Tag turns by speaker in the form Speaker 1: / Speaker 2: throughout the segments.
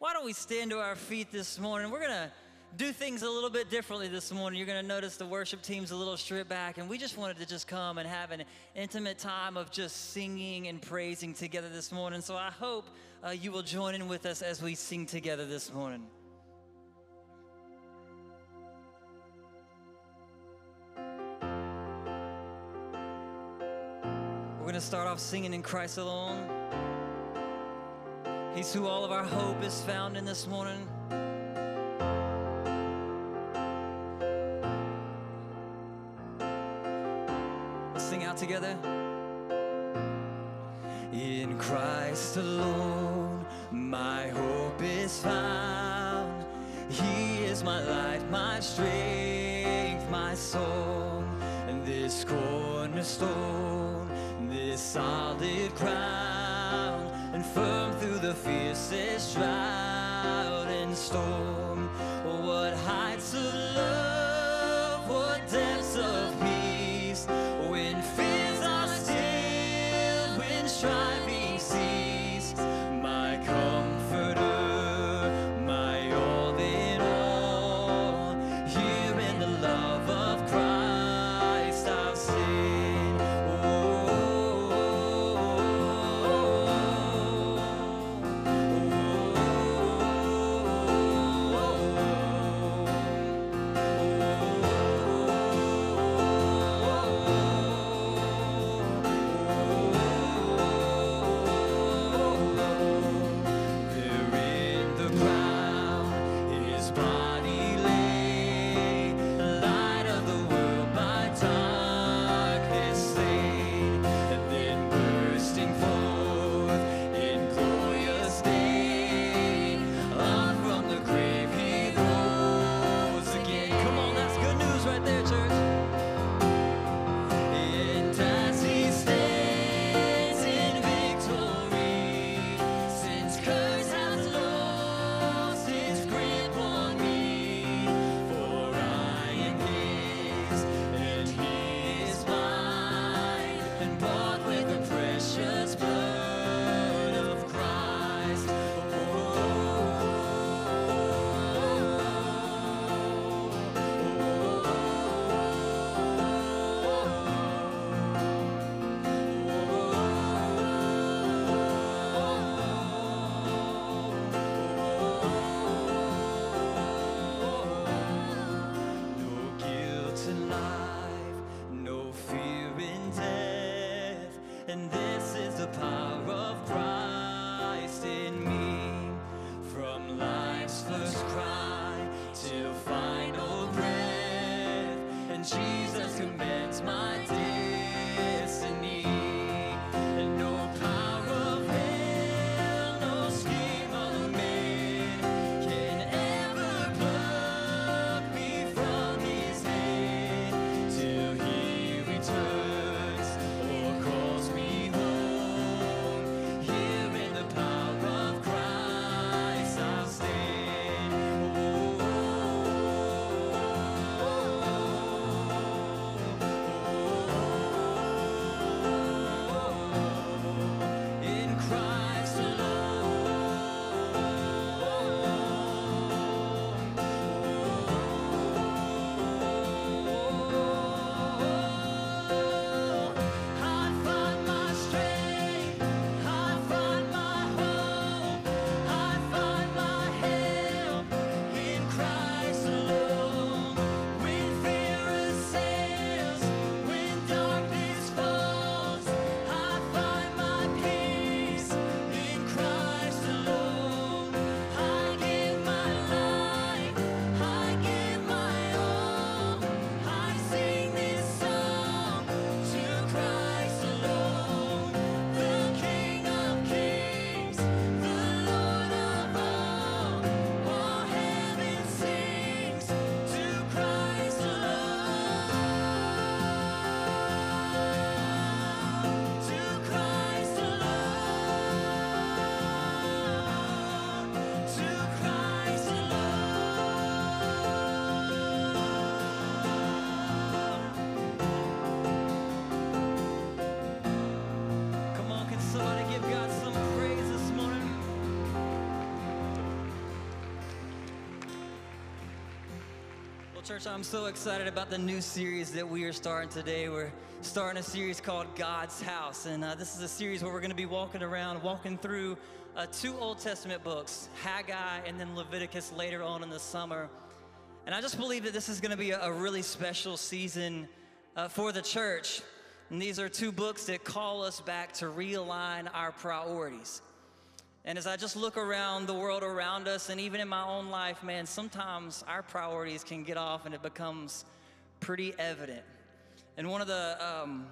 Speaker 1: why don't we stand to our feet this morning? We're going to do things a little bit differently this morning. You're going to notice the worship team's a little stripped back, and we just wanted to just come and have an intimate time of just singing and praising together this morning. So I hope uh, you will join in with us as we sing together this morning. We're going to start off singing in Christ alone. He's who all of our hope is found in this morning. Let's sing out together. In Christ alone, my hope is found. He is my light, my strength, my soul, and this cornerstone, this solid fiercest drought and storm. Church, I'm so excited about the new series that we are starting today. We're starting a series called God's House. And uh, this is a series where we're going to be walking around, walking through uh, two Old Testament books, Haggai and then Leviticus later on in the summer. And I just believe that this is going to be a, a really special season uh, for the church. And these are two books that call us back to realign our priorities. And as I just look around the world around us, and even in my own life, man, sometimes our priorities can get off and it becomes pretty evident. And one of the, um,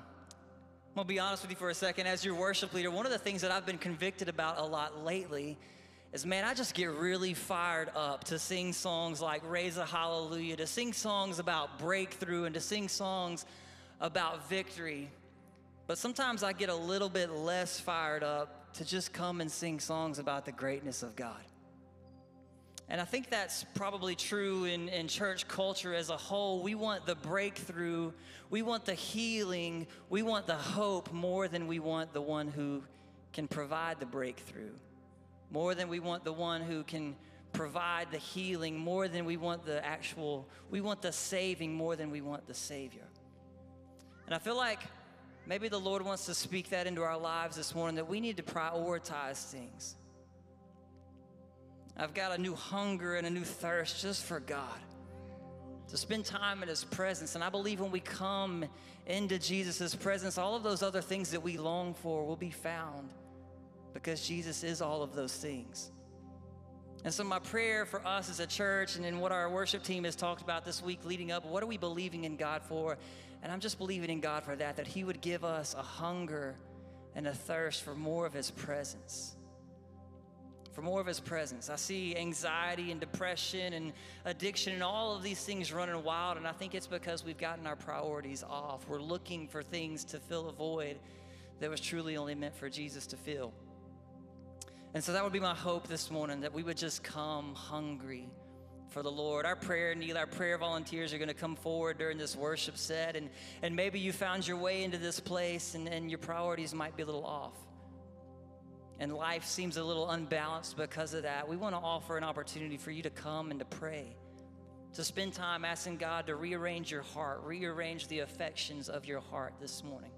Speaker 1: I'm gonna be honest with you for a second, as your worship leader, one of the things that I've been convicted about a lot lately is man, I just get really fired up to sing songs like Raise a Hallelujah, to sing songs about breakthrough, and to sing songs about victory. But sometimes I get a little bit less fired up to just come and sing songs about the greatness of God. And I think that's probably true in, in church culture as a whole. We want the breakthrough, we want the healing, we want the hope more than we want the one who can provide the breakthrough, more than we want the one who can provide the healing, more than we want the actual, we want the saving more than we want the Savior. And I feel like Maybe the Lord wants to speak that into our lives this morning that we need to prioritize things. I've got a new hunger and a new thirst just for God, to spend time in His presence. And I believe when we come into Jesus' presence, all of those other things that we long for will be found because Jesus is all of those things. And so, my prayer for us as a church and in what our worship team has talked about this week leading up, what are we believing in God for? And I'm just believing in God for that, that He would give us a hunger and a thirst for more of His presence. For more of His presence. I see anxiety and depression and addiction and all of these things running wild, and I think it's because we've gotten our priorities off. We're looking for things to fill a void that was truly only meant for Jesus to fill. And so that would be my hope this morning that we would just come hungry for the Lord. Our prayer need, our prayer volunteers are going to come forward during this worship set. And, and maybe you found your way into this place and, and your priorities might be a little off. And life seems a little unbalanced because of that. We want to offer an opportunity for you to come and to pray, to spend time asking God to rearrange your heart, rearrange the affections of your heart this morning.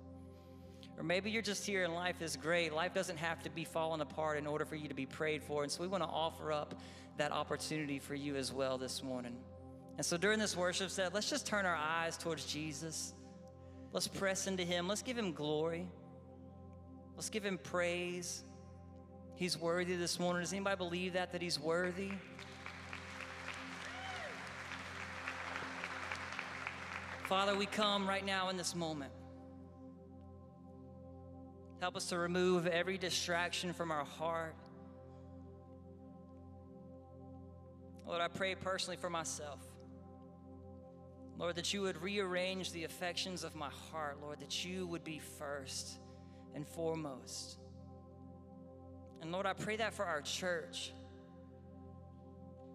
Speaker 1: Or maybe you're just here and life is great. Life doesn't have to be falling apart in order for you to be prayed for. And so we want to offer up that opportunity for you as well this morning. And so during this worship set, let's just turn our eyes towards Jesus. Let's press into Him. Let's give Him glory. Let's give Him praise. He's worthy this morning. Does anybody believe that, that He's worthy? Father, we come right now in this moment. Help us to remove every distraction from our heart. Lord, I pray personally for myself. Lord, that you would rearrange the affections of my heart, Lord, that you would be first and foremost. And Lord, I pray that for our church,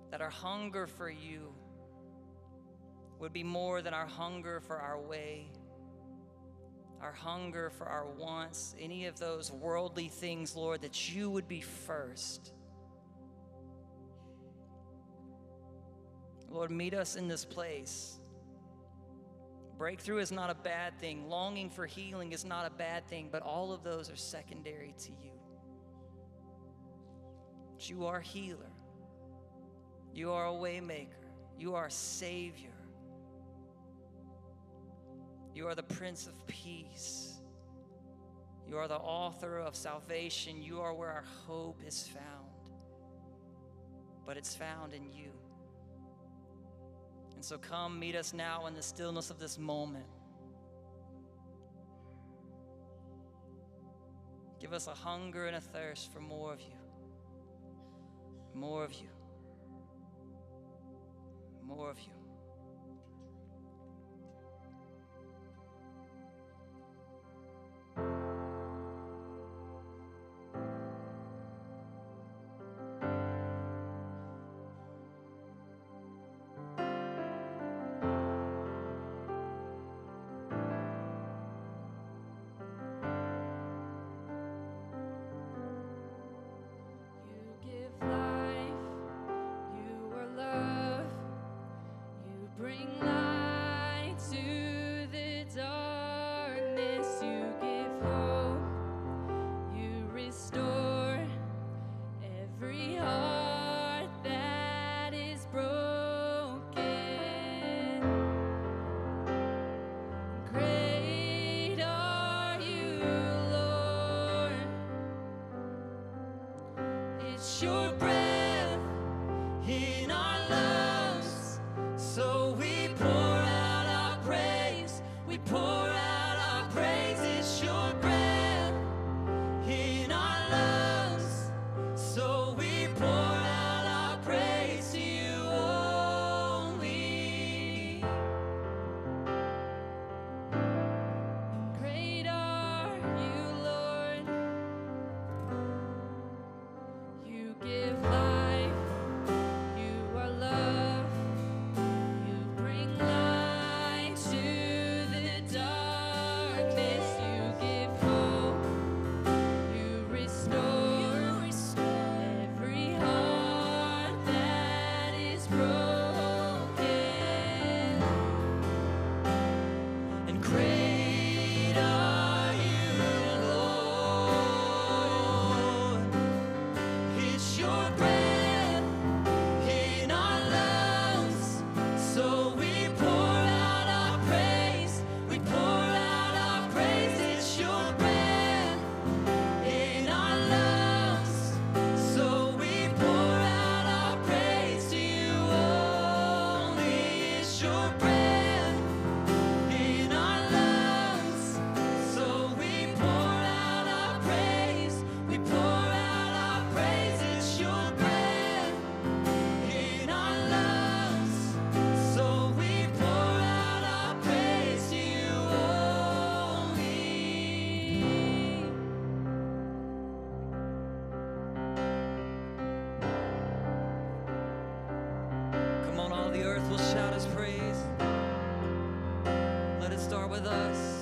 Speaker 1: that our hunger for you would be more than our hunger for our way, our hunger for our wants, any of those worldly things, Lord, that you would be first. Lord, meet us in this place. Breakthrough is not a bad thing. Longing for healing is not a bad thing, but all of those are secondary to you. But you are healer. You are a waymaker. You are a savior. You are the Prince of Peace. You are the author of salvation. You are where our hope is found. But it's found in you. And so come meet us now in the stillness of this moment. Give us a hunger and a thirst for more of you. More of you. More of you. Will shout his praise. Let it start with us.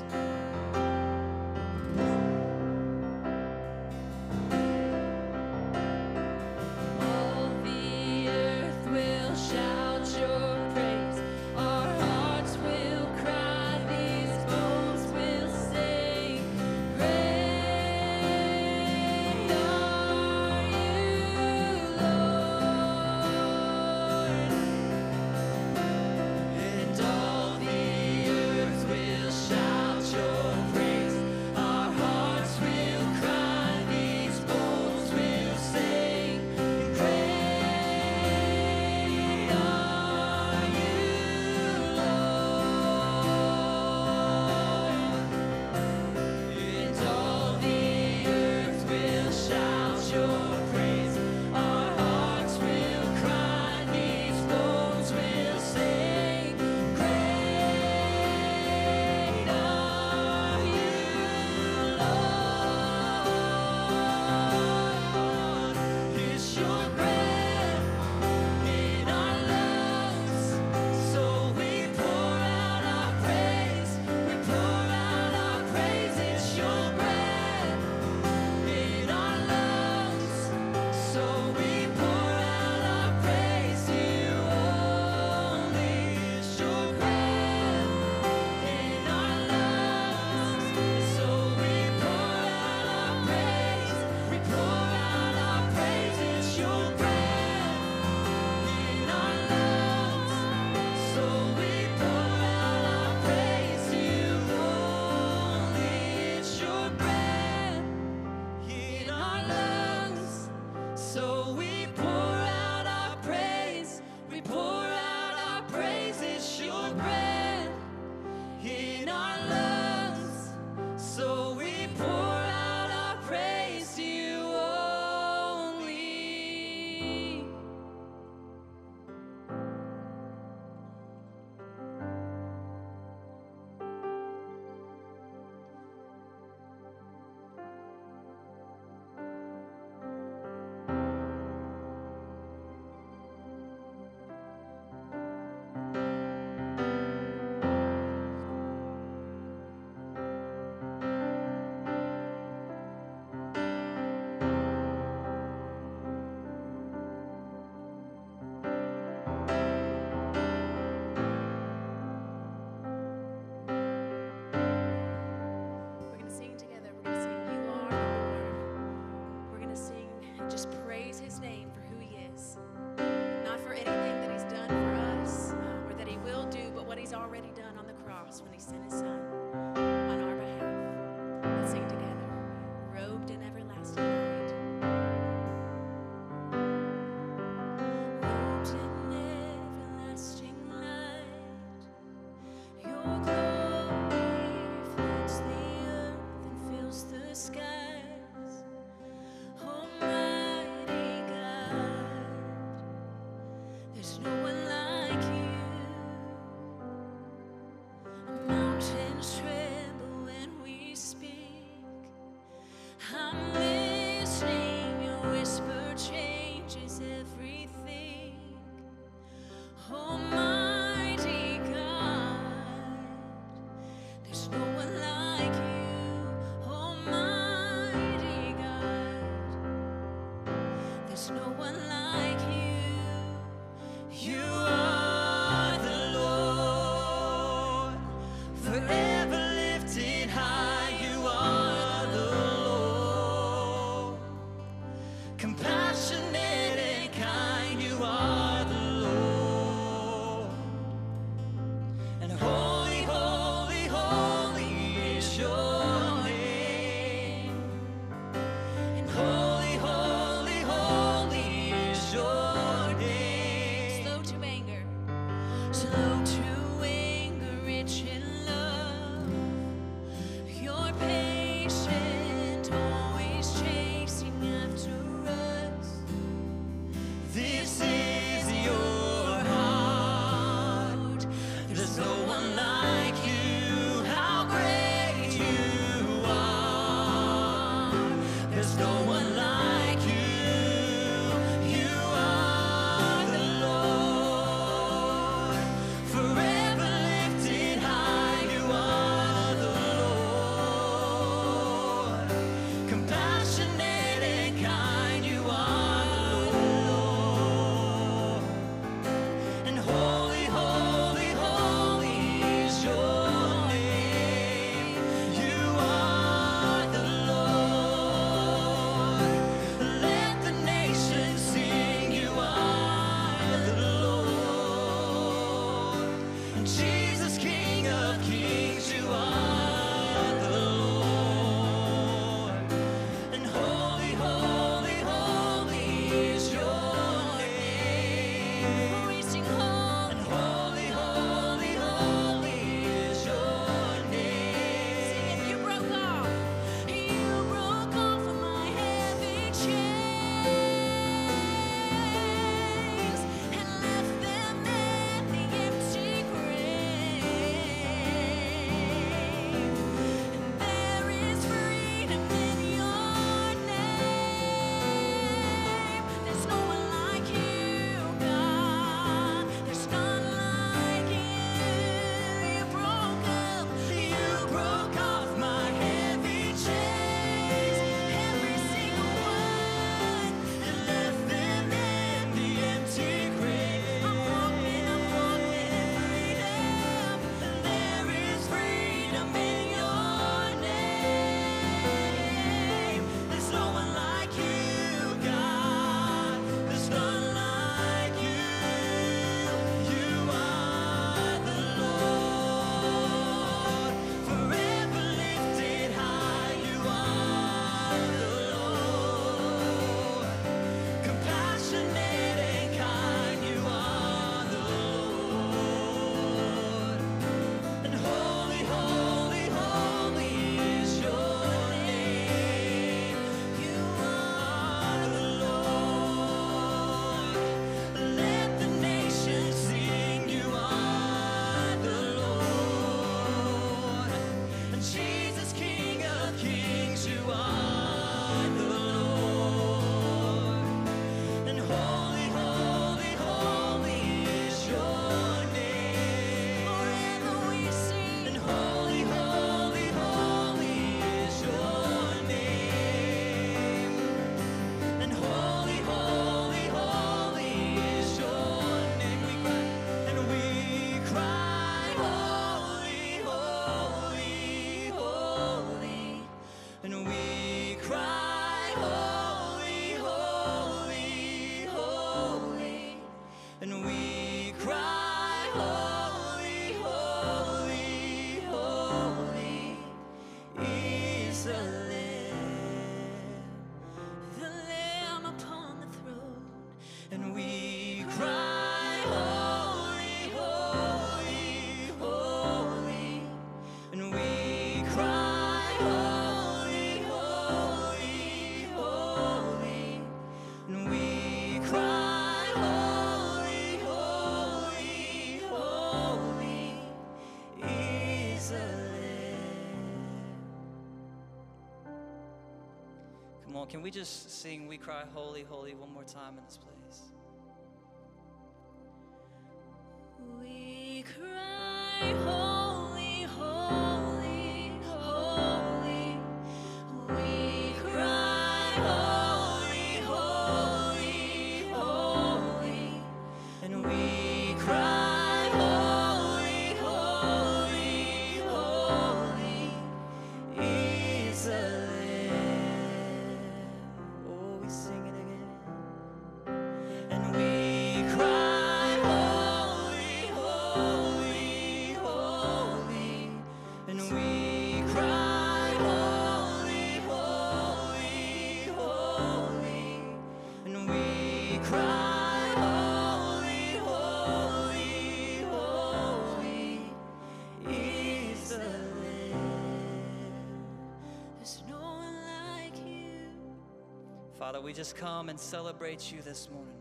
Speaker 1: Can we just sing We Cry Holy, Holy one more time in this place? Father, we just come and celebrate you this morning.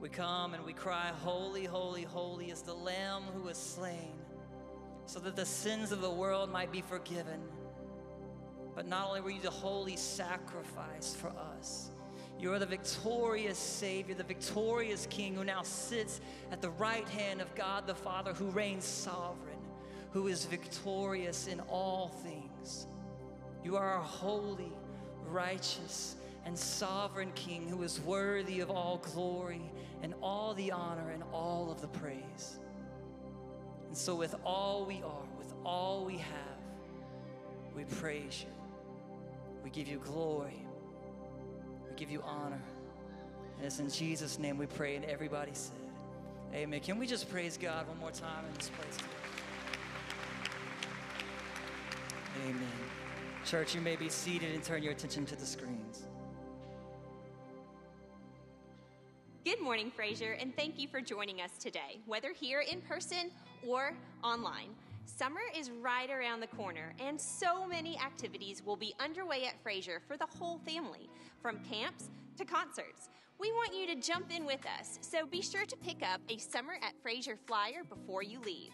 Speaker 1: We come and we cry, Holy, holy, holy is the Lamb who was slain, so that the sins of the world might be forgiven. But not only were you the holy sacrifice for us, you are the victorious Savior, the victorious King who now sits at the right hand of God the Father, who reigns sovereign, who is victorious in all things. You are our holy, righteous, and sovereign King who is worthy of all glory and all the honor and all of the praise. And so, with all we are, with all we have, we praise you. We give you glory. We give you honor. And it's in Jesus' name we pray, and everybody said, Amen. Can we just praise God one more time in this place? Amen. Church, you may be seated and turn your attention to the screens.
Speaker 2: Good morning, Frazer, and thank you for joining us today, whether here in person or online. Summer is right around the corner, and so many activities will be underway at Frazer for the whole family, from camps to concerts. We want you to jump in with us, so be sure to pick up a Summer at Frazer flyer before you leave.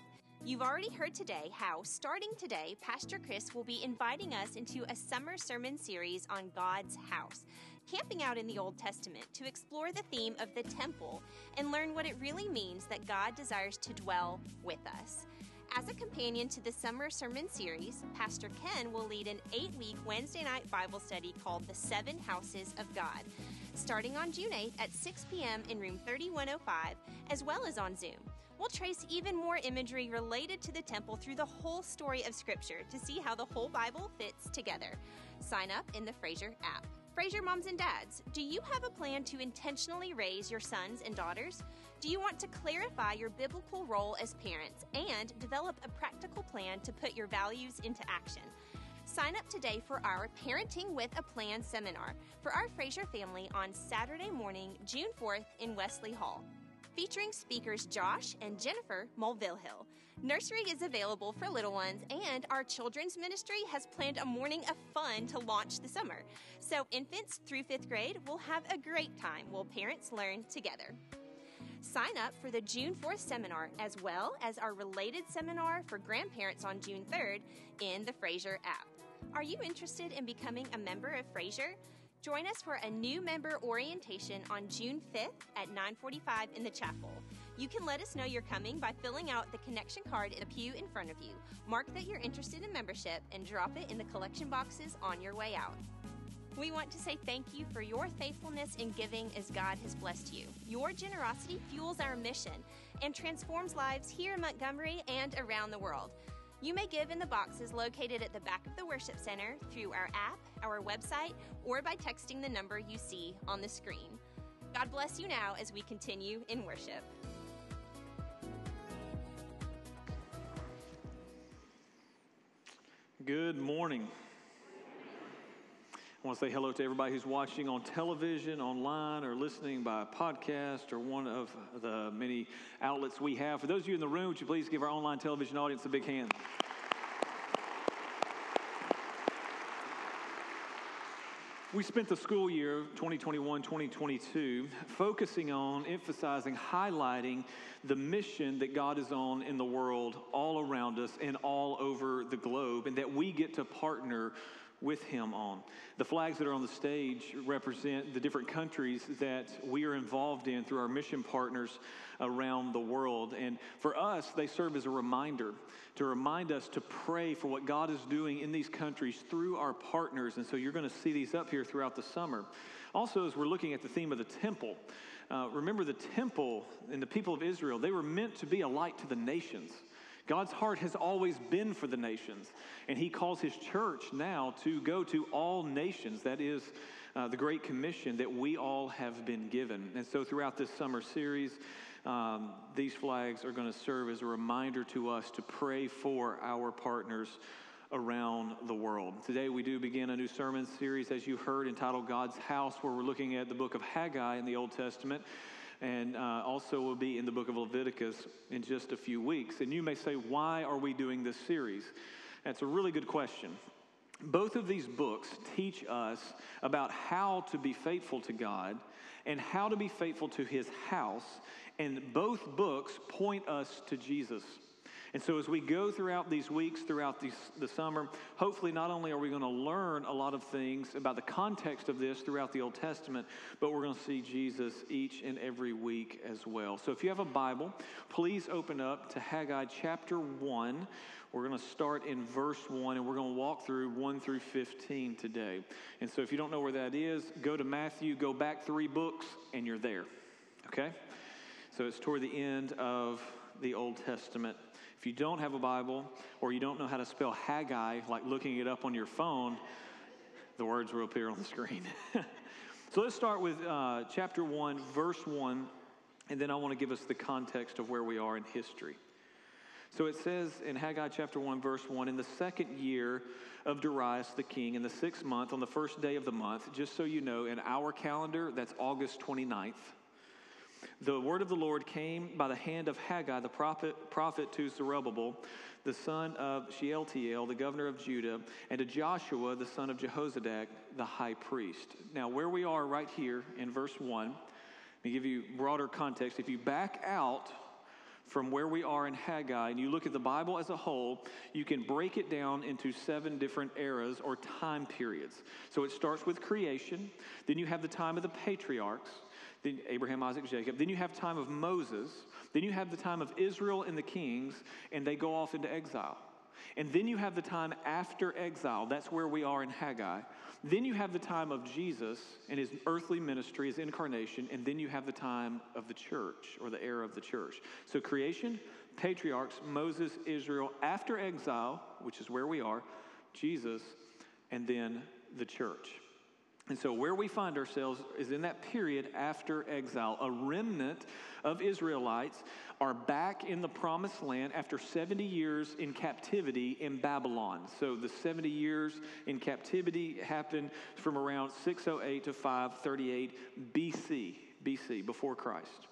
Speaker 2: You've already heard today how, starting today, Pastor Chris will be inviting us into a summer sermon series on God's house, camping out in the Old Testament to explore the theme of the temple and learn what it really means that God desires to dwell with us. As a companion to the summer sermon series, Pastor Ken will lead an eight week Wednesday night Bible study called The Seven Houses of God, starting on June 8th at 6 p.m. in room 3105, as well as on Zoom. We'll trace even more imagery related to the temple through the whole story of Scripture to see how the whole Bible fits together. Sign up in the Frazer app. Frazer moms and dads, do you have a plan to intentionally raise your sons and daughters? Do you want to clarify your biblical role as parents and develop a practical plan to put your values into action? Sign up today for our Parenting with a Plan seminar for our Frazer family on Saturday morning, June 4th in Wesley Hall featuring speakers Josh and Jennifer Mulvihill. Nursery is available for little ones, and our children's ministry has planned a morning of fun to launch the summer. So, infants through fifth grade will have a great time while parents learn together. Sign up for the June 4th seminar as well as our related seminar for grandparents on June 3rd in the Frazer app. Are you interested in becoming a member of Frazer? Join us for a new member orientation on June 5th at 9:45 in the chapel. You can let us know you're coming by filling out the connection card in the pew in front of you. Mark that you're interested in membership and drop it in the collection boxes on your way out. We want to say thank you for your faithfulness in giving as God has blessed you. Your generosity fuels our mission and transforms lives here in Montgomery and around the world. You may give in the boxes located at the back of the worship center through our app, our website, or by texting the number you see on the screen. God bless you now as we continue in worship.
Speaker 3: Good morning. I want to say hello to everybody who's watching on television, online, or listening by podcast or one of the many outlets we have. For those of you in the room, would you please give our online television audience a big hand? We spent the school year 2021 2022 focusing on, emphasizing, highlighting the mission that God is on in the world all around us and all over the globe, and that we get to partner with him on. The flags that are on the stage represent the different countries that we are involved in through our mission partners around the world. And for us, they serve as a reminder to remind us to pray for what God is doing in these countries through our partners. And so you're going to see these up here throughout the summer. Also, as we're looking at the theme of the temple, uh, remember the temple and the people of Israel, they were meant to be a light to the nations. God's heart has always been for the nations, and He calls His church now to go to all nations. That is uh, the Great Commission that we all have been given. And so, throughout this summer series, um, these flags are going to serve as a reminder to us to pray for our partners around the world. Today, we do begin a new sermon series, as you heard, entitled God's House, where we're looking at the book of Haggai in the Old Testament and uh, also will be in the book of Leviticus in just a few weeks. And you may say, why are we doing this series? That's a really good question. Both of these books teach us about how to be faithful to God and how to be faithful to his house, and both books point us to Jesus. And so, as we go throughout these weeks, throughout these, the summer, hopefully, not only are we going to learn a lot of things about the context of this throughout the Old Testament, but we're going to see Jesus each and every week as well. So, if you have a Bible, please open up to Haggai chapter 1. We're going to start in verse 1, and we're going to walk through 1 through 15 today. And so, if you don't know where that is, go to Matthew, go back three books, and you're there. Okay? So, it's toward the end of the Old Testament. If you don't have a Bible or you don't know how to spell Haggai, like looking it up on your phone, the words will appear on the screen. so let's start with uh, chapter 1, verse 1, and then I want to give us the context of where we are in history. So it says in Haggai chapter 1, verse 1 In the second year of Darius the king, in the sixth month, on the first day of the month, just so you know, in our calendar, that's August 29th. The word of the Lord came by the hand of Haggai, the prophet, prophet to Zerubbabel, the son of Shealtiel, the governor of Judah, and to Joshua, the son of Jehozadak, the high priest. Now, where we are right here in verse 1, let me give you broader context. If you back out from where we are in Haggai and you look at the Bible as a whole, you can break it down into seven different eras or time periods. So it starts with creation, then you have the time of the patriarchs then Abraham, Isaac, Jacob. Then you have time of Moses. Then you have the time of Israel and the kings, and they go off into exile. And then you have the time after exile. That's where we are in Haggai. Then you have the time of Jesus and his earthly ministry, his incarnation, and then you have the time of the church or the era of the church. So creation, patriarchs, Moses, Israel, after exile, which is where we are, Jesus, and then the church. And so, where we find ourselves is in that period after exile. A remnant of Israelites are back in the promised land after 70 years in captivity in Babylon. So, the 70 years in captivity happened from around 608 to 538 BC, BC, before Christ.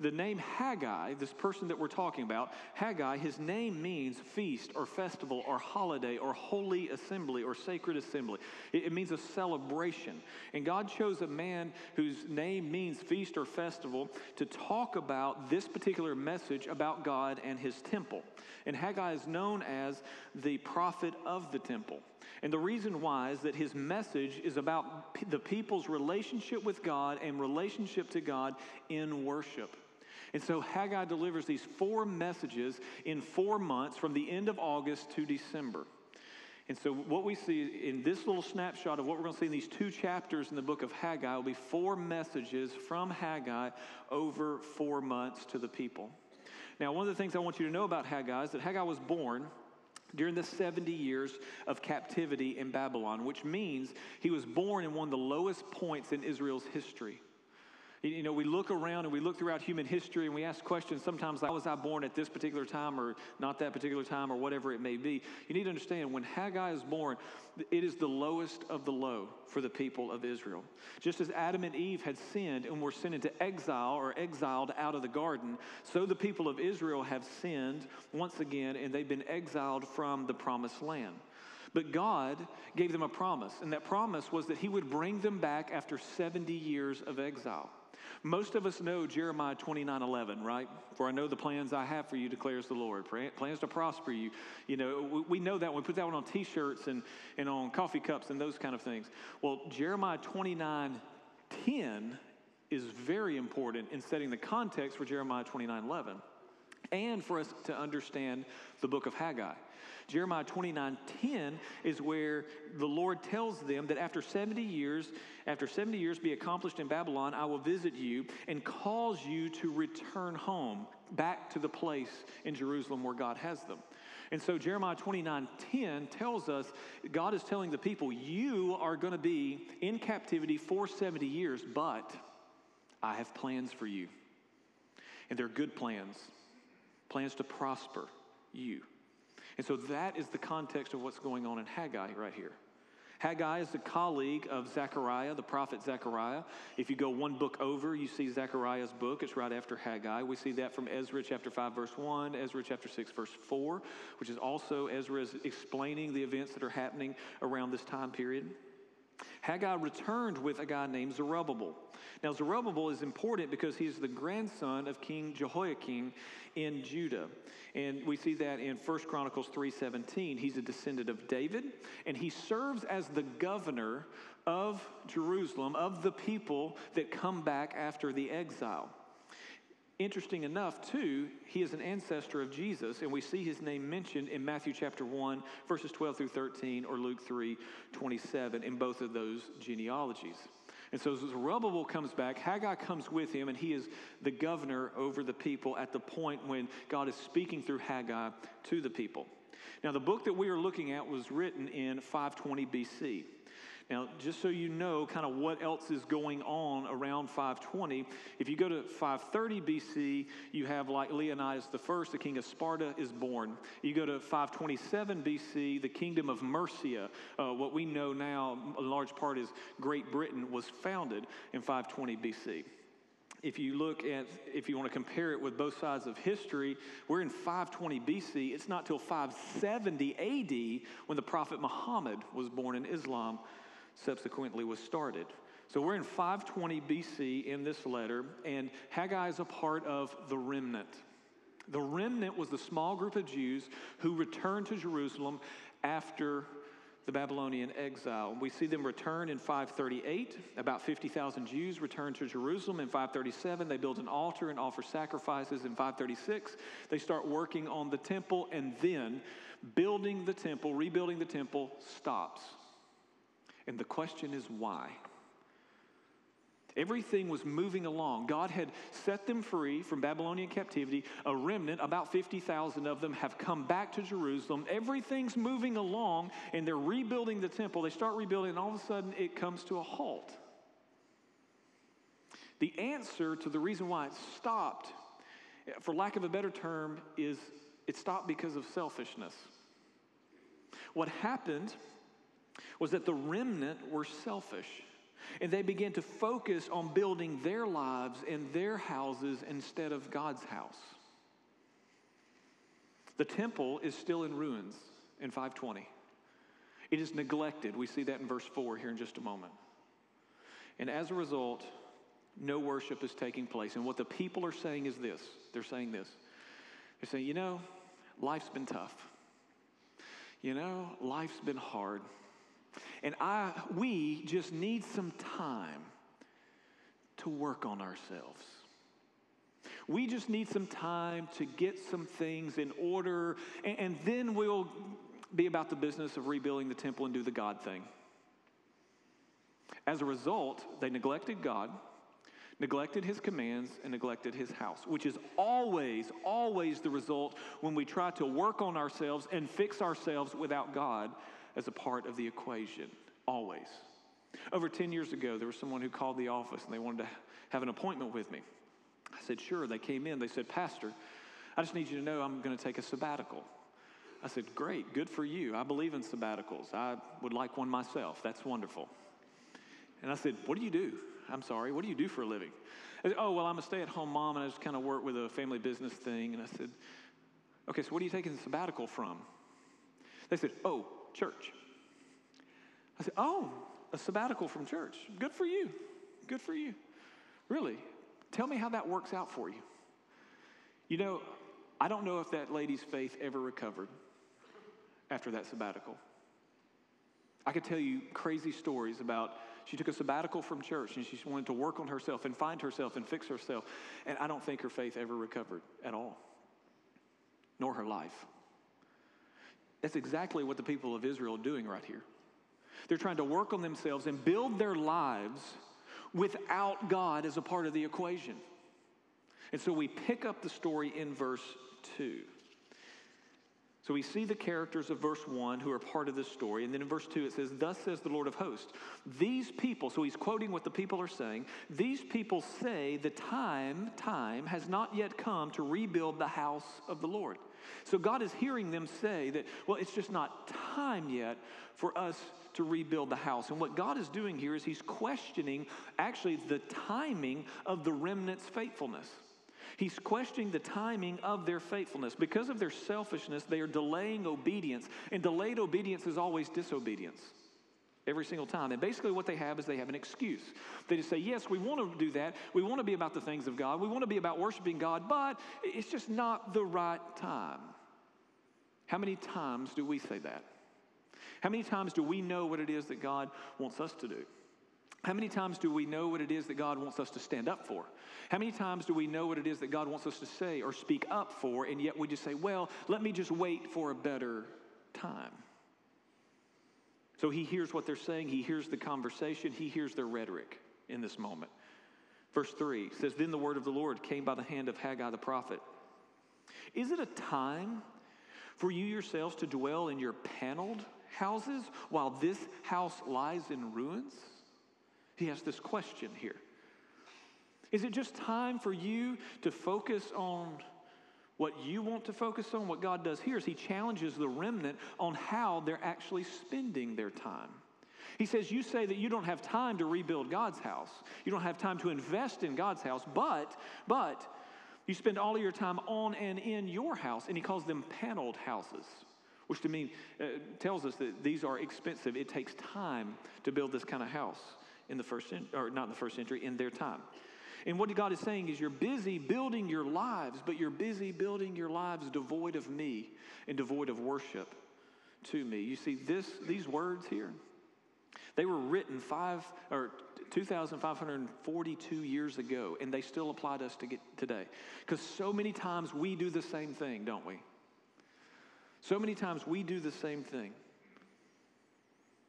Speaker 3: The name Haggai, this person that we're talking about, Haggai, his name means feast or festival or holiday or holy assembly or sacred assembly. It, it means a celebration. And God chose a man whose name means feast or festival to talk about this particular message about God and his temple. And Haggai is known as the prophet of the temple. And the reason why is that his message is about the people's relationship with God and relationship to God in worship. And so Haggai delivers these four messages in four months from the end of August to December. And so, what we see in this little snapshot of what we're going to see in these two chapters in the book of Haggai will be four messages from Haggai over four months to the people. Now, one of the things I want you to know about Haggai is that Haggai was born during the 70 years of captivity in Babylon, which means he was born in one of the lowest points in Israel's history. You know, we look around and we look throughout human history and we ask questions sometimes like, was I born at this particular time or not that particular time or whatever it may be? You need to understand when Haggai is born, it is the lowest of the low for the people of Israel. Just as Adam and Eve had sinned and were sent into exile or exiled out of the garden, so the people of Israel have sinned once again and they've been exiled from the promised land. But God gave them a promise, and that promise was that He would bring them back after 70 years of exile. Most of us know Jeremiah 29 11, right? For I know the plans I have for you, declares the Lord. Plans to prosper you. You know, we- know that. We put that one on t shirts and, and on coffee cups and those kind of things. Well, Jeremiah 29 10 is very important in setting the context for Jeremiah 29 11 and for us to understand the book of Haggai. Jeremiah 29:10 is where the Lord tells them that after 70 years, after 70 years be accomplished in Babylon, I will visit you and cause you to return home back to the place in Jerusalem where God has them. And so Jeremiah 29:10 tells us God is telling the people, you are going to be in captivity for 70 years, but I have plans for you. And they're good plans plans to prosper you. And so that is the context of what's going on in Haggai right here. Haggai is the colleague of Zechariah, the prophet Zechariah. If you go one book over, you see Zechariah's book. It's right after Haggai. We see that from Ezra chapter 5, verse 1, Ezra chapter 6, verse 4, which is also Ezra is explaining the events that are happening around this time period. Haggai returned with a guy named Zerubbabel. Now, Zerubbabel is important because he is the grandson of King Jehoiakim in Judah. And we see that in 1 Chronicles 3:17. He's a descendant of David, and he serves as the governor of Jerusalem, of the people that come back after the exile. Interesting enough, too, he is an ancestor of Jesus, and we see his name mentioned in Matthew chapter 1, verses 12 through 13, or Luke 3, 27, in both of those genealogies. And so Zerubbabel comes back, Haggai comes with him, and he is the governor over the people at the point when God is speaking through Haggai to the people. Now, the book that we are looking at was written in 520 BC. Now, just so you know kind of what else is going on around 520, if you go to 530 BC, you have like Leonidas I, the king of Sparta, is born. You go to 527 BC, the kingdom of Mercia, uh, what we know now, a large part is Great Britain, was founded in 520 BC if you look at if you want to compare it with both sides of history we're in 520 bc it's not till 570 ad when the prophet muhammad was born in islam subsequently was started so we're in 520 bc in this letter and haggai is a part of the remnant the remnant was the small group of jews who returned to jerusalem after the Babylonian exile. We see them return in 538. About 50,000 Jews return to Jerusalem. In 537, they build an altar and offer sacrifices. In 536, they start working on the temple, and then building the temple, rebuilding the temple, stops. And the question is why? Everything was moving along. God had set them free from Babylonian captivity. A remnant, about 50,000 of them, have come back to Jerusalem. Everything's moving along, and they're rebuilding the temple. They start rebuilding, and all of a sudden it comes to a halt. The answer to the reason why it stopped, for lack of a better term, is it stopped because of selfishness. What happened was that the remnant were selfish. And they began to focus on building their lives and their houses instead of God's house. The temple is still in ruins in 520. It is neglected. We see that in verse 4 here in just a moment. And as a result, no worship is taking place. And what the people are saying is this they're saying this. They're saying, you know, life's been tough. You know, life's been hard. And I, we just need some time to work on ourselves. We just need some time to get some things in order, and, and then we'll be about the business of rebuilding the temple and do the God thing. As a result, they neglected God, neglected his commands, and neglected his house, which is always, always the result when we try to work on ourselves and fix ourselves without God as a part of the equation. Always. Over 10 years ago, there was someone who called the office and they wanted to have an appointment with me. I said, sure. They came in. They said, Pastor, I just need you to know I'm going to take a sabbatical. I said, Great, good for you. I believe in sabbaticals. I would like one myself. That's wonderful. And I said, What do you do? I'm sorry, what do you do for a living? Said, oh, well, I'm a stay at home mom and I just kind of work with a family business thing. And I said, Okay, so what are you taking the sabbatical from? They said, Oh, church. I said, Oh, a sabbatical from church. Good for you. Good for you. Really? Tell me how that works out for you. You know, I don't know if that lady's faith ever recovered after that sabbatical. I could tell you crazy stories about she took a sabbatical from church and she wanted to work on herself and find herself and fix herself. And I don't think her faith ever recovered at all, nor her life. That's exactly what the people of Israel are doing right here. They're trying to work on themselves and build their lives without God as a part of the equation. And so we pick up the story in verse 2. So we see the characters of verse 1 who are part of this story. And then in verse 2 it says, Thus says the Lord of hosts. These people, so he's quoting what the people are saying, these people say the time, time has not yet come to rebuild the house of the Lord. So God is hearing them say that, well, it's just not time yet for us to rebuild the house. And what God is doing here is he's questioning actually the timing of the remnant's faithfulness. He's questioning the timing of their faithfulness. Because of their selfishness, they are delaying obedience, and delayed obedience is always disobedience. Every single time. And basically, what they have is they have an excuse. They just say, Yes, we want to do that. We want to be about the things of God. We want to be about worshiping God, but it's just not the right time. How many times do we say that? How many times do we know what it is that God wants us to do? How many times do we know what it is that God wants us to stand up for? How many times do we know what it is that God wants us to say or speak up for, and yet we just say, well, let me just wait for a better time? So he hears what they're saying, he hears the conversation, he hears their rhetoric in this moment. Verse 3 says, Then the word of the Lord came by the hand of Haggai the prophet. Is it a time for you yourselves to dwell in your paneled houses while this house lies in ruins? He has this question here. Is it just time for you to focus on what you want to focus on? What God does here is He challenges the remnant on how they're actually spending their time. He says, You say that you don't have time to rebuild God's house, you don't have time to invest in God's house, but, but, you spend all of your time on and in your house, and he calls them paneled houses, which to me uh, tells us that these are expensive. It takes time to build this kind of house in the first, cen- or not in the first century, in their time. And what God is saying is, you're busy building your lives, but you're busy building your lives devoid of me and devoid of worship to me. You see, this, these words here, they were written five or 2,542 years ago, and they still apply to us to get today. Because so many times we do the same thing, don't we? So many times we do the same thing.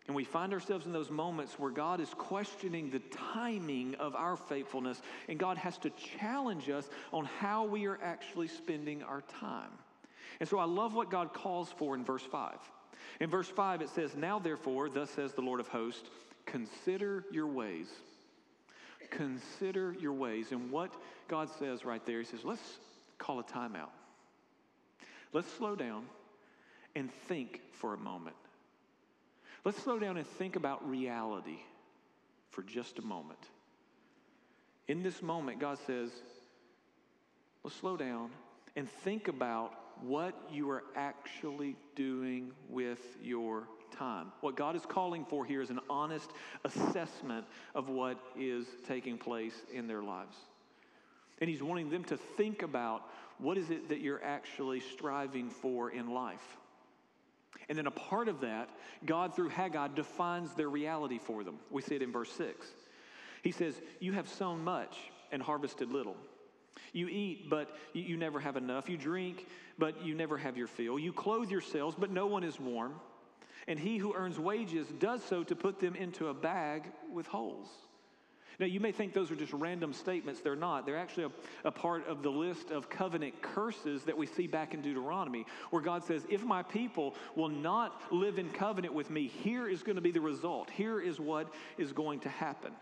Speaker 3: And we find ourselves in those moments where God is questioning the timing of our faithfulness, and God has to challenge us on how we are actually spending our time. And so I love what God calls for in verse 5. In verse 5, it says, Now therefore, thus says the Lord of hosts, consider your ways. Consider your ways. And what God says right there, He says, Let's call a timeout. Let's slow down and think for a moment. Let's slow down and think about reality for just a moment. In this moment, God says, let's slow down and think about what you are actually doing with your time. What God is calling for here is an honest assessment of what is taking place in their lives. And He's wanting them to think about what is it that you're actually striving for in life. And then a part of that, God through Haggai defines their reality for them. We see it in verse 6. He says, You have sown much and harvested little. You eat, but you never have enough. You drink, but you never have your fill. You clothe yourselves, but no one is warm. And he who earns wages does so to put them into a bag with holes. Now, you may think those are just random statements. They're not. They're actually a, a, part of the list of covenant curses that we see back in Deuteronomy, where God says, If my people will not live in covenant with me, here is going to be the result. Here is what is going to happen.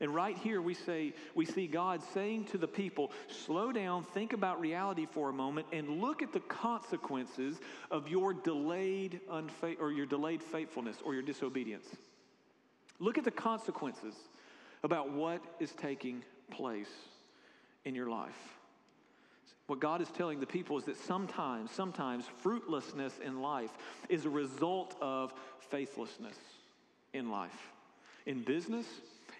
Speaker 3: And right here we say we see God saying to the people, slow down, think about reality for a moment, and look at the consequences of your delayed unfa- or your delayed faithfulness or your disobedience. Look at the consequences about what is taking place in your life. What God is telling the people is that sometimes, sometimes fruitlessness in life is a result of faithlessness in life. In business,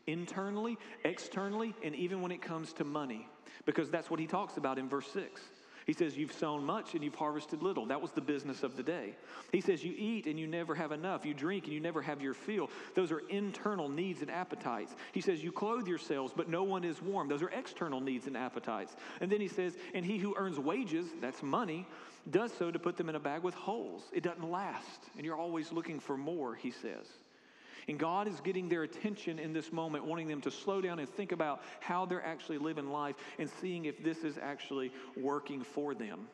Speaker 3: internally, externally, and even when it comes to money. Because that's what he talks about in verse 6. He says, You've sown much and you've harvested little. That was the business of the day. He says, You eat and you never have enough. You drink and you never have your fill. Those are internal needs and appetites. He says, You clothe yourselves, but no one is warm. Those are external needs and appetites. And then he says, And he who earns wages, that's money, does so to put them in a bag with holes. It doesn't last. And you're always looking for more, he says. And God is getting their attention in this moment, wanting them to slow down and think about how they're actually living life and seeing if this is actually working for them.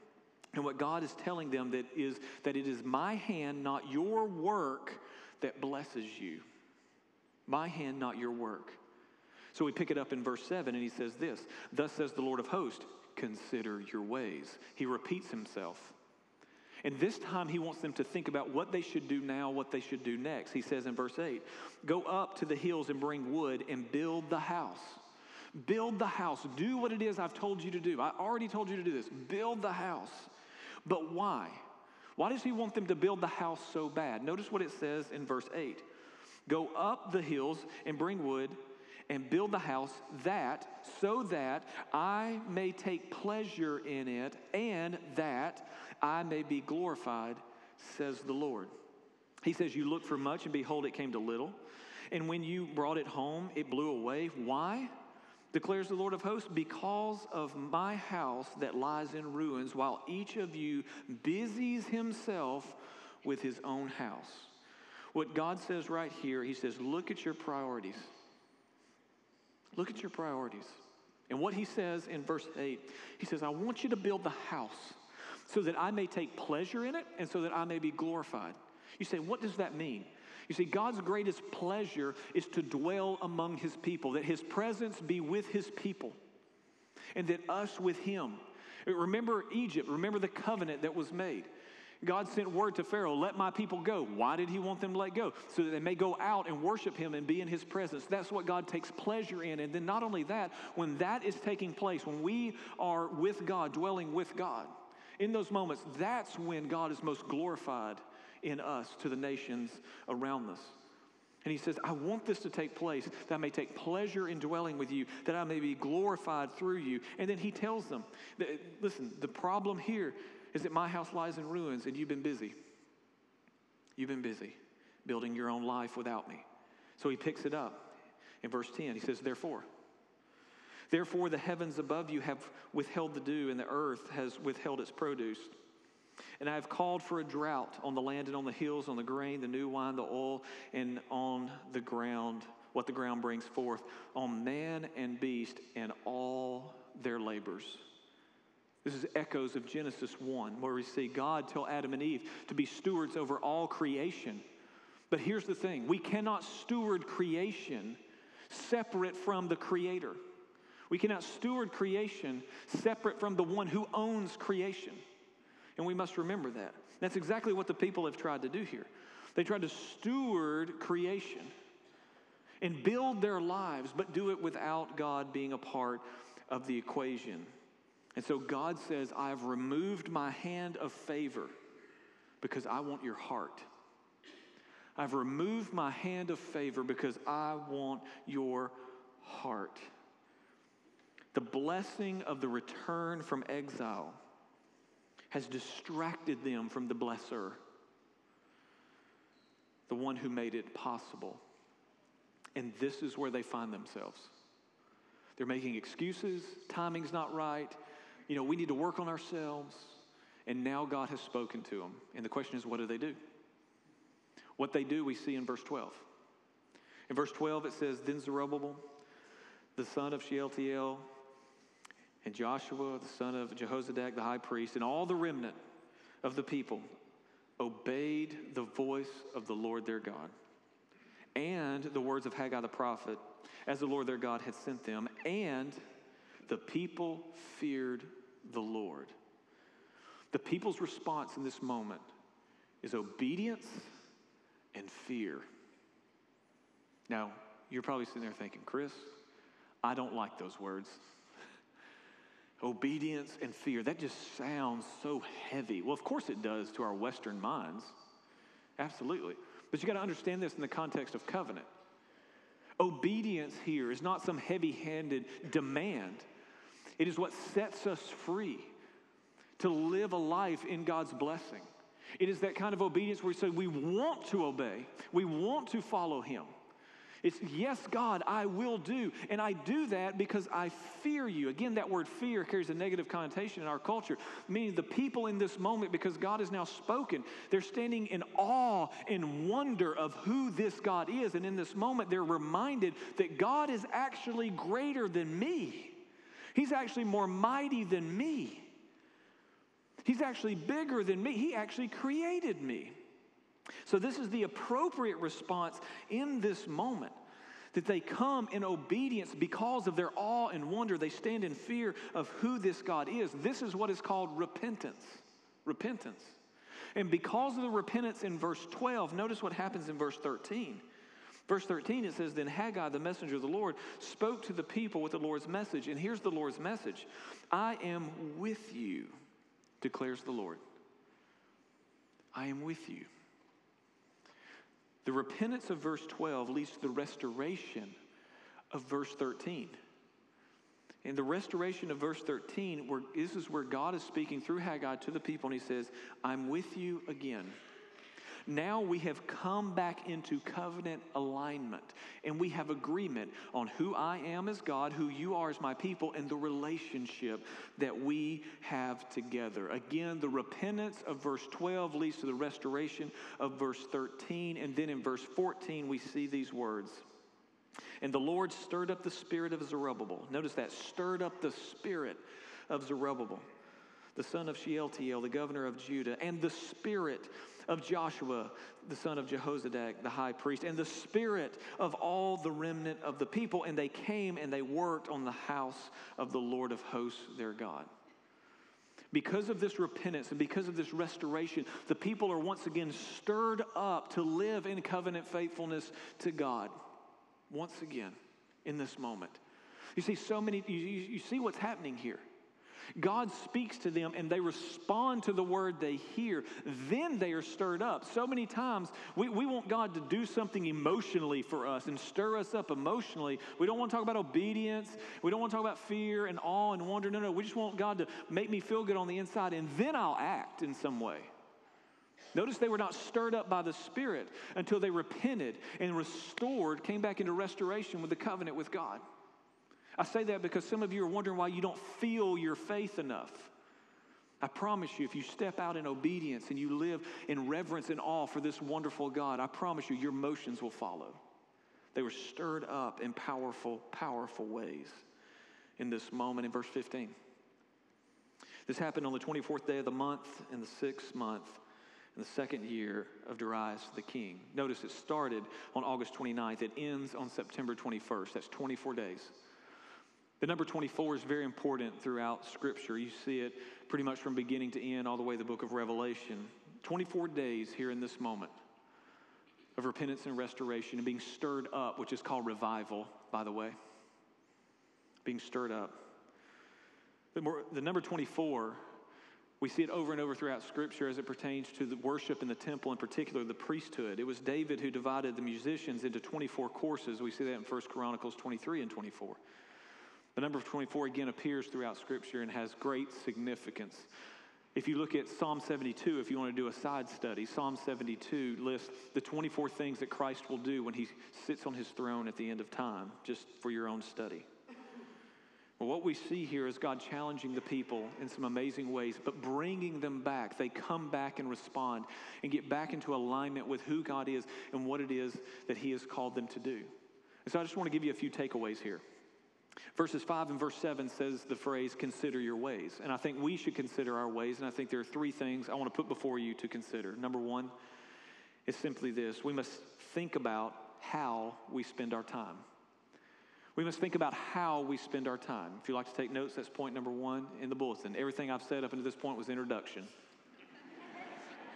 Speaker 3: And what God is telling them that is that it is my hand, not your work, that blesses you. My hand, not your work. So we pick it up in verse 7 and he says this Thus says the Lord of hosts, consider your ways. He repeats himself. And this time he wants them to think about what they should do now, what they should do next. He says in verse 8, Go up to the hills and bring wood and build the house. Build the house. Do what it is I've told you to do. I already told you to do this. Build the house. But why? Why does he want them to build the house so bad? Notice what it says in verse 8 Go up the hills and bring wood and build the house that so that I may take pleasure in it and that I may be glorified, says the Lord. He says, You looked for much, and behold, it came to little. And when you brought it home, it blew away. Why? Declares the Lord of hosts, because of my house that lies in ruins, while each of you busies himself with his own house. What God says right here, He says, Look at your priorities. Look at your priorities. And what He says in verse 8, He says, I want you to build the house so that I may take pleasure in it and so that I may be glorified. You say, what does that mean? You see, God's greatest pleasure is to dwell among his people, that his presence be with his people, and that us with him. Remember Egypt, remember the covenant that was made. God sent word to Pharaoh, let my people go. Why did he want them to let go? So that they may go out and worship him and be in his presence. That's what God takes pleasure in. And then not only that, when that is taking place, when we are with God, dwelling with God, in those moments, that's when God is most glorified in us to the nations around us. And he says, I want this to take place, that I may take pleasure in dwelling with you, that I may be glorified through you. And then he tells them, that, listen, the problem here is that my house lies in ruins and you've been busy. You've been busy building your own life without me. So he picks it up in verse 10. He says, Therefore, Therefore, the heavens above you have withheld the dew, and the earth has withheld its produce. And I have called for a drought on the land and on the hills, on the grain, the new wine, the oil, and on the ground, what the ground brings forth, on man and beast and all their labors. This is echoes of Genesis 1, where we see God tell Adam and Eve to be stewards over all creation. But here's the thing we cannot steward creation separate from the Creator. We cannot steward creation separate from the one who owns creation. And we must remember that. That's exactly what the people have tried to do here. They tried to steward creation and build their lives, but do it without God being a part of the equation. And so God says, I've removed my hand of favor because I want your heart. I've removed my hand of favor because I want your heart. The blessing of the return from exile has distracted them from the blesser, the one who made it possible. And this is where they find themselves. They're making excuses, timing's not right, you know, we need to work on ourselves. And now God has spoken to them. And the question is, what do they do? What they do, we see in verse 12. In verse 12, it says, Then Zerubbabel, the son of Shealtiel, and Joshua, the son of Jehozadak, the high priest, and all the remnant of the people obeyed the voice of the Lord their God and the words of Haggai the prophet, as the Lord their God had sent them, and the people feared the Lord. The people's response in this moment is obedience and fear. Now, you're probably sitting there thinking, Chris, I don't like those words. Obedience and fear. That just sounds so heavy. Well, of course it does to our Western minds. Absolutely. But you got to understand this in the context of covenant. Obedience here is not some heavy handed demand, it is what sets us free to live a life in God's blessing. It is that kind of obedience where we say we want to obey, we want to follow Him. It's yes, God, I will do. And I do that because I fear you. Again, that word fear carries a negative connotation in our culture, meaning the people in this moment, because God has now spoken, they're standing in awe and wonder of who this God is. And in this moment, they're reminded that God is actually greater than me, He's actually more mighty than me. He's actually bigger than me. He actually created me. So, this is the appropriate response in this moment that they come in obedience because of their awe and wonder. They stand in fear of who this God is. This is what is called repentance. Repentance. And because of the repentance in verse 12, notice what happens in verse 13. Verse 13, it says, Then Haggai, the messenger of the Lord, spoke to the people with the Lord's message. And here's the Lord's message I am with you, declares the Lord. I am with you. The repentance of verse 12 leads to the restoration of verse 13. In the restoration of verse 13, where, this is where God is speaking through Haggai to the people, and he says, I'm with you again. Now we have come back into covenant alignment and we have agreement on who I am as God, who you are as my people, and the relationship that we have together. Again, the repentance of verse 12 leads to the restoration of verse 13. And then in verse 14, we see these words. And the Lord stirred up the spirit of Zerubbabel. Notice that, stirred up the spirit of Zerubbabel, the son of Shealtiel, the governor of Judah, and the spirit of Joshua, the son of Jehozadak, the high priest, and the spirit of all the remnant of the people. And they came and they worked on the house of the Lord of hosts, their God. Because of this repentance and because of this restoration, the people are once again stirred up to live in covenant faithfulness to God. Once again, in this moment. You see, so many, you, you see what's happening here. God speaks to them and they respond to the word they hear. Then they are stirred up. So many times we, we want God to do something emotionally for us and stir us up emotionally. We don't want to talk about obedience. We don't want to talk about fear and awe and wonder. No, no. We just want God to make me feel good on the inside and then I'll act in some way. Notice they were not stirred up by the Spirit until they repented and restored, came back into restoration with the covenant with God. I say that because some of you are wondering why you don't feel your faith enough. I promise you, if you step out in obedience and you live in reverence and awe for this wonderful God, I promise you, your emotions will follow. They were stirred up in powerful, powerful ways in this moment in verse 15. This happened on the 24th day of the month in the sixth month in the second year of Darius the king. Notice it started on August 29th, it ends on September 21st. That's 24 days. The number 24 is very important throughout Scripture. You see it pretty much from beginning to end, all the way to the book of Revelation. 24 days here in this moment of repentance and restoration and being stirred up, which is called revival, by the way. Being stirred up. The, more, the number 24 we see it over and over throughout Scripture as it pertains to the worship in the temple, in particular the priesthood. It was David who divided the musicians into 24 courses. We see that in 1 Chronicles 23 and 24. The number of 24 again appears throughout Scripture and has great significance. If you look at Psalm 72, if you want to do a side study, Psalm 72 lists the 24 things that Christ will do when he sits on his throne at the end of time, just for your own study. Well, what we see here is God challenging the people in some amazing ways, but bringing them back. They come back and respond and get back into alignment with who God is and what it is that He has called them to do. And so I just want to give you a few takeaways here. Verses 5 and verse 7 says the phrase, consider your ways. And I think we should consider our ways. And I think there are three things I want to put before you to consider. Number one is simply this we must think about how we spend our time. We must think about how we spend our time. If you like to take notes, that's point number one in the bulletin. Everything I've said up until this point was introduction.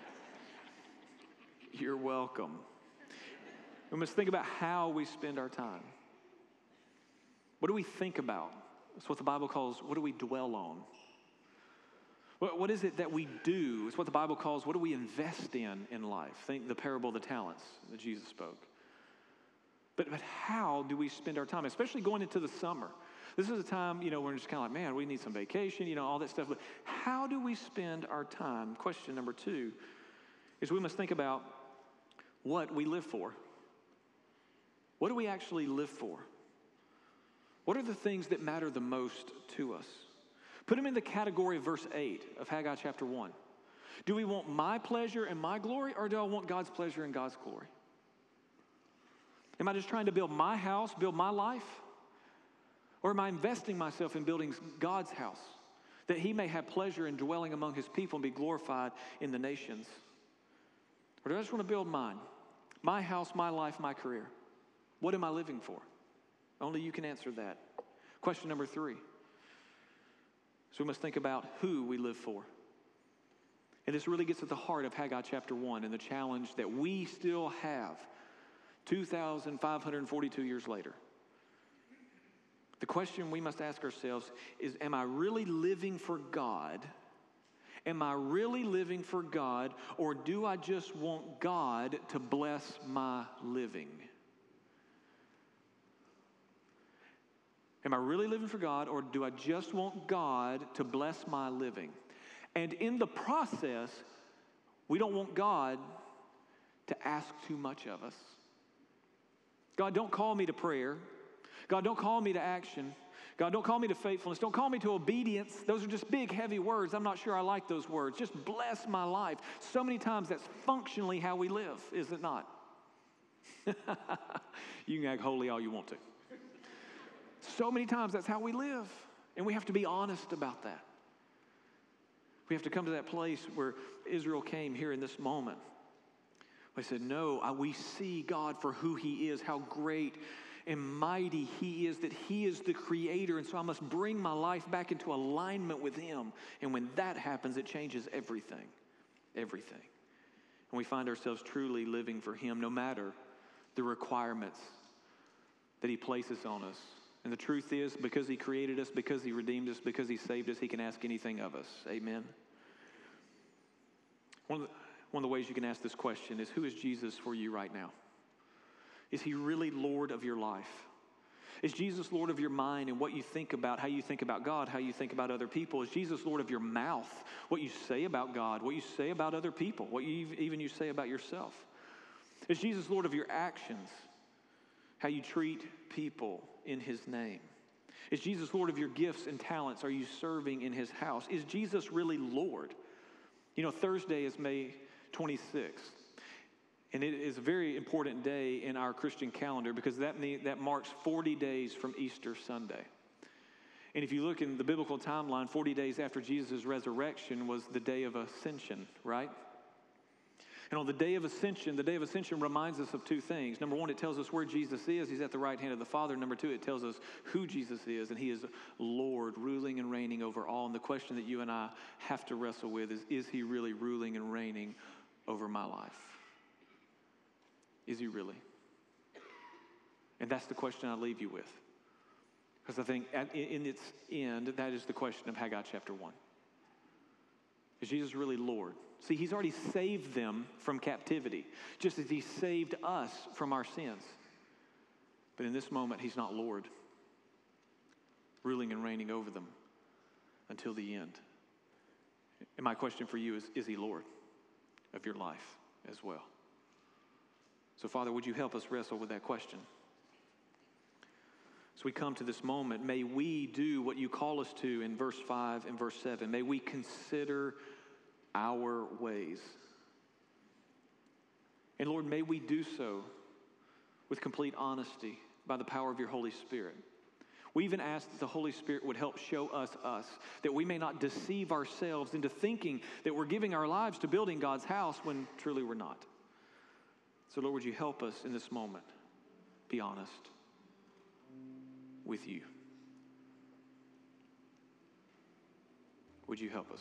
Speaker 3: You're welcome. We must think about how we spend our time. What do we think about It's what the Bible calls what do we dwell on? What, what is it that we do? It's what the Bible calls what do we invest in in life? Think the parable of the talents that Jesus spoke. But, but how do we spend our time, especially going into the summer? This is a time, you know, we're just kind of like, man, we need some vacation, you know, all that stuff. But how do we spend our time? Question number two is we must think about what we live for. What do we actually live for? What are the things that matter the most to us? Put them in the category of verse 8 of Haggai chapter 1. Do we want my pleasure and my glory, or do I want God's pleasure and God's glory? Am I just trying to build my house, build my life? Or am I investing myself in building God's house that He may have pleasure in dwelling among His people and be glorified in the nations? Or do I just want to build mine? My house, my life, my career. What am I living for? Only you can answer that. Question number three. So we must think about who we live for. And this really gets at the heart of Haggai chapter 1 and the challenge that we still have 2,542 years later. The question we must ask ourselves is Am I really living for God? Am I really living for God, or do I just want God to bless my living? Am I really living for God, or do I just want God to bless my living? And in the process, we don't want God to ask too much of us. God, don't call me to prayer. God, don't call me to action. God, don't call me to faithfulness. Don't call me to obedience. Those are just big, heavy words. I'm not sure I like those words. Just bless my life. So many times that's functionally how we live, is it not? you can act holy all you want to. So many times that's how we live. And we have to be honest about that. We have to come to that place where Israel came here in this moment. I said, No, we see God for who He is, how great and mighty He is, that He is the Creator. And so I must bring my life back into alignment with Him. And when that happens, it changes everything. Everything. And we find ourselves truly living for Him no matter the requirements that He places on us. And the truth is, because He created us, because He redeemed us, because He saved us, He can ask anything of us. Amen. One of the, one of the ways you can ask this question is Who is Jesus for you right now? Is he really Lord of your life? Is Jesus Lord of your mind and what you think about, how you think about God, how you think about other people? Is Jesus Lord of your mouth, what you say about God, what you say about other people, what you, even you say about yourself? Is Jesus Lord of your actions, how you treat people in his name? Is Jesus Lord of your gifts and talents? Are you serving in his house? Is Jesus really Lord? You know, Thursday is May 26th. And it is a very important day in our Christian calendar because that, that marks 40 days from Easter Sunday. And if you look in the biblical timeline, 40 days after Jesus' resurrection was the day of ascension, right? And on the day of ascension, the day of ascension reminds us of two things. Number one, it tells us where Jesus is. He's at the right hand of the Father. Number two, it tells us who Jesus is, and He is Lord, ruling and reigning over all. And the question that you and I have to wrestle with is Is He really ruling and reigning over my life? Is He really? And that's the question I leave you with. Because I think at, in its end, that is the question of Haggai chapter 1. Is Jesus really Lord? See, he's already saved them from captivity, just as he saved us from our sins. But in this moment, he's not Lord, ruling and reigning over them until the end. And my question for you is Is he Lord of your life as well? So, Father, would you help us wrestle with that question? As we come to this moment, may we do what you call us to in verse 5 and verse 7. May we consider our ways. And Lord, may we do so with complete honesty by the power of your Holy Spirit. We even ask that the Holy Spirit would help show us us, that we may not deceive ourselves into thinking that we're giving our lives to building God's house when truly we're not. So, Lord, would you help us in this moment be honest with you? Would you help us?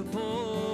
Speaker 1: upon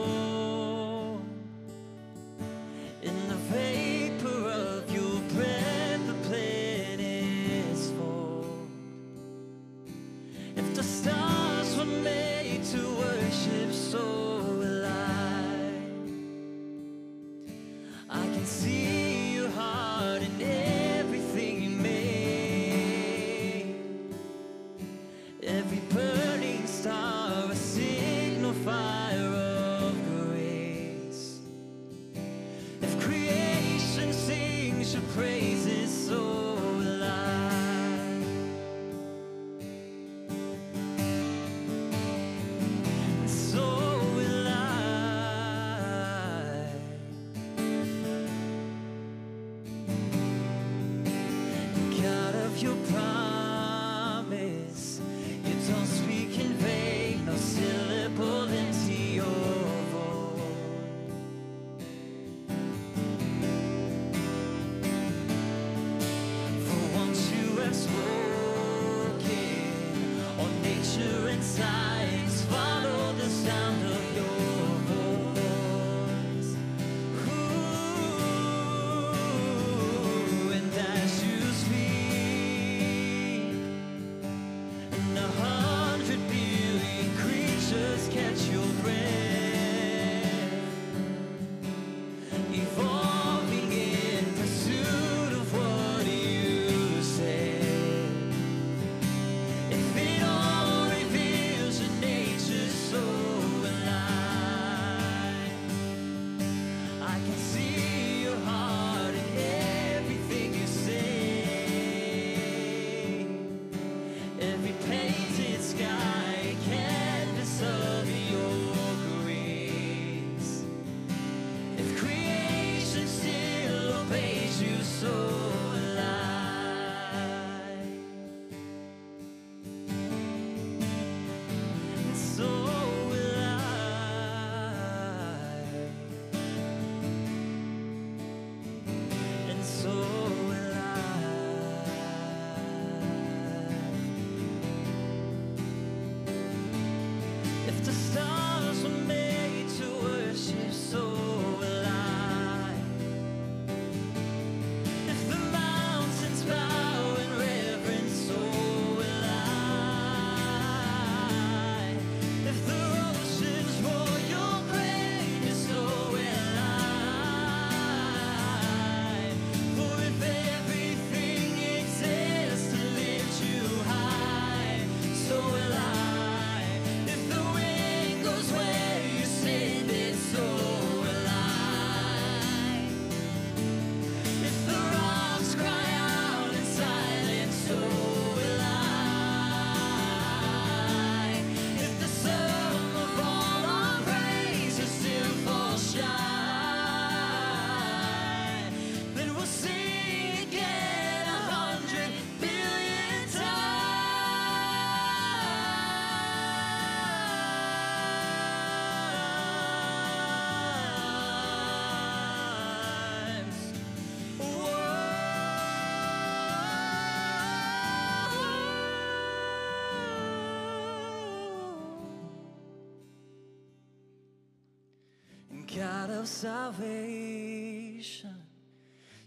Speaker 1: salvation.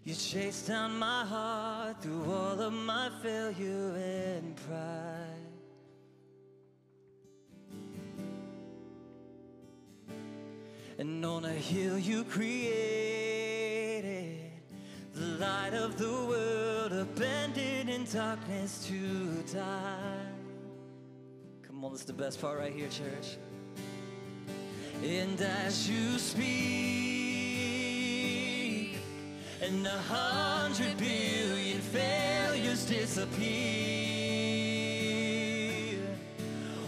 Speaker 1: You chased down my heart through all of my failure and pride. And on a hill you created the light of the world, abandoned in darkness to die. Come on, that's the best part right here, church. And as you speak, and a hundred billion failures disappear.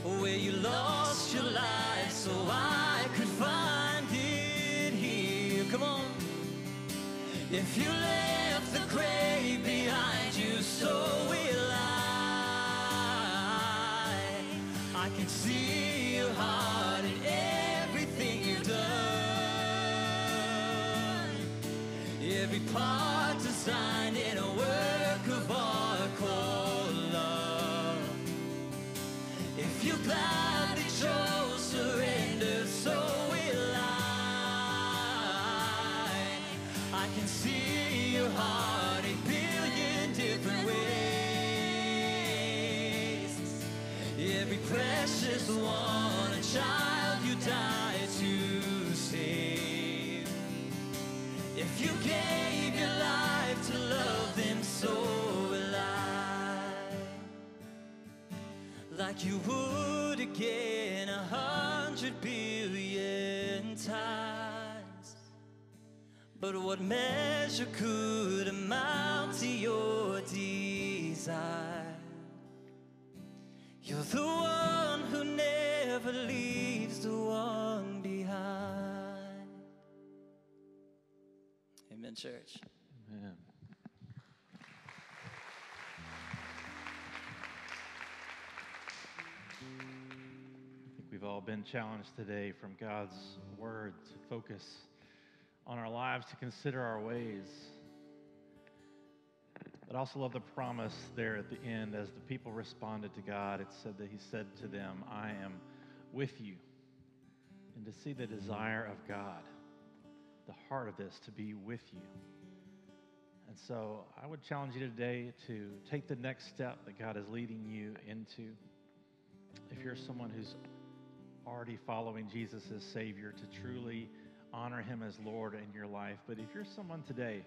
Speaker 1: Where you lost your life so I could find it here. Come on. If you left the grave behind you, so will I. I can see If you gave your life to love them, so will I like you would again a hundred billion times. But what measure could amount to your desire? You're the one who never leaves the one Amen, church.
Speaker 4: Man. I think we've all been challenged today from God's word to focus on our lives, to consider our ways. But I also love the promise there at the end as the people responded to God. It said that He said to them, I am with you. And to see the desire of God, the heart of this, to be with you. And so I would challenge you today to take the next step that God is leading you into. If you're someone who's already following Jesus as Savior, to truly honor Him as Lord in your life. But if you're someone today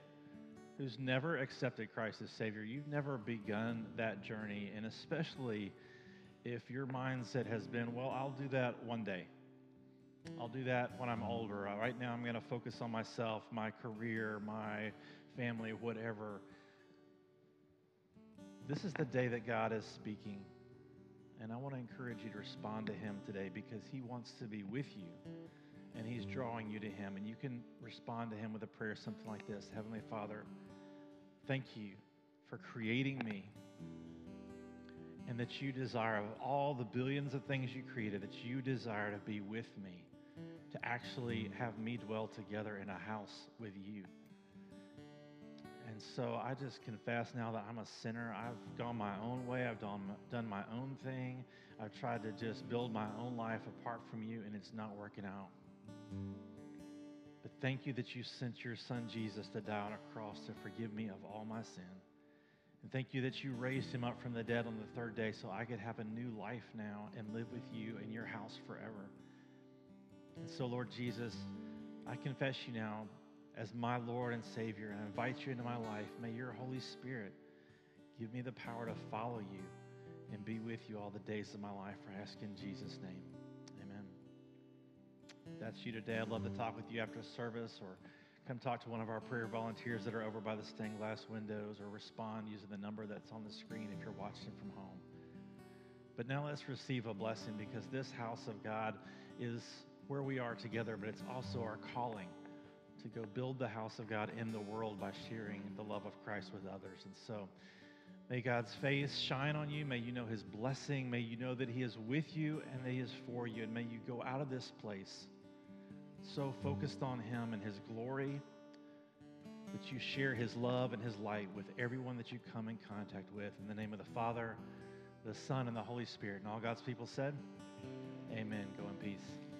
Speaker 4: who's never accepted Christ as Savior, you've never begun that journey, and especially if your mindset has been, well, I'll do that one day. I'll do that when I'm older. Uh, Right now, I'm going to focus on myself, my career, my family, whatever. This is the day that God is speaking. And I want to encourage you to respond to Him today because He wants to be with you and He's drawing you to Him. And you can respond to Him with a prayer something like this Heavenly Father, thank you for creating me and that you desire, of all the billions of things you created, that you desire to be with me, to actually have me dwell together in a house with you. And so I just confess now that I'm a sinner. I've gone my own way. I've done, done my own thing. I've tried to just build my own life apart from you, and it's not working out. But thank you that you sent your son Jesus to die on a cross to forgive me of all my sin. And thank you that you raised him up from the dead on the third day so I could have a new life now and live with you in your house forever. And so, Lord Jesus, I confess you now as my Lord and Savior, and I invite you into my life. May your Holy Spirit give me the power to follow you and be with you all the days of my life. I ask in Jesus' name. Amen. If that's you today. I'd love to talk with you after service or come talk to one of our prayer volunteers that are over by the stained glass windows or respond using the number that's on the screen if you're watching from home. But now let's receive a blessing because this house of God is where we are together, but it's also our calling to go build the house of God in the world by sharing the love of Christ with others. And so may God's face shine on you. May you know his blessing. May you know that he is with you and that he is for you. And may you go out of this place so focused on him and his glory that you share his love and his light with everyone that you come in contact with. In the name of the Father, the Son, and the Holy Spirit. And all God's people said, Amen. Go in peace.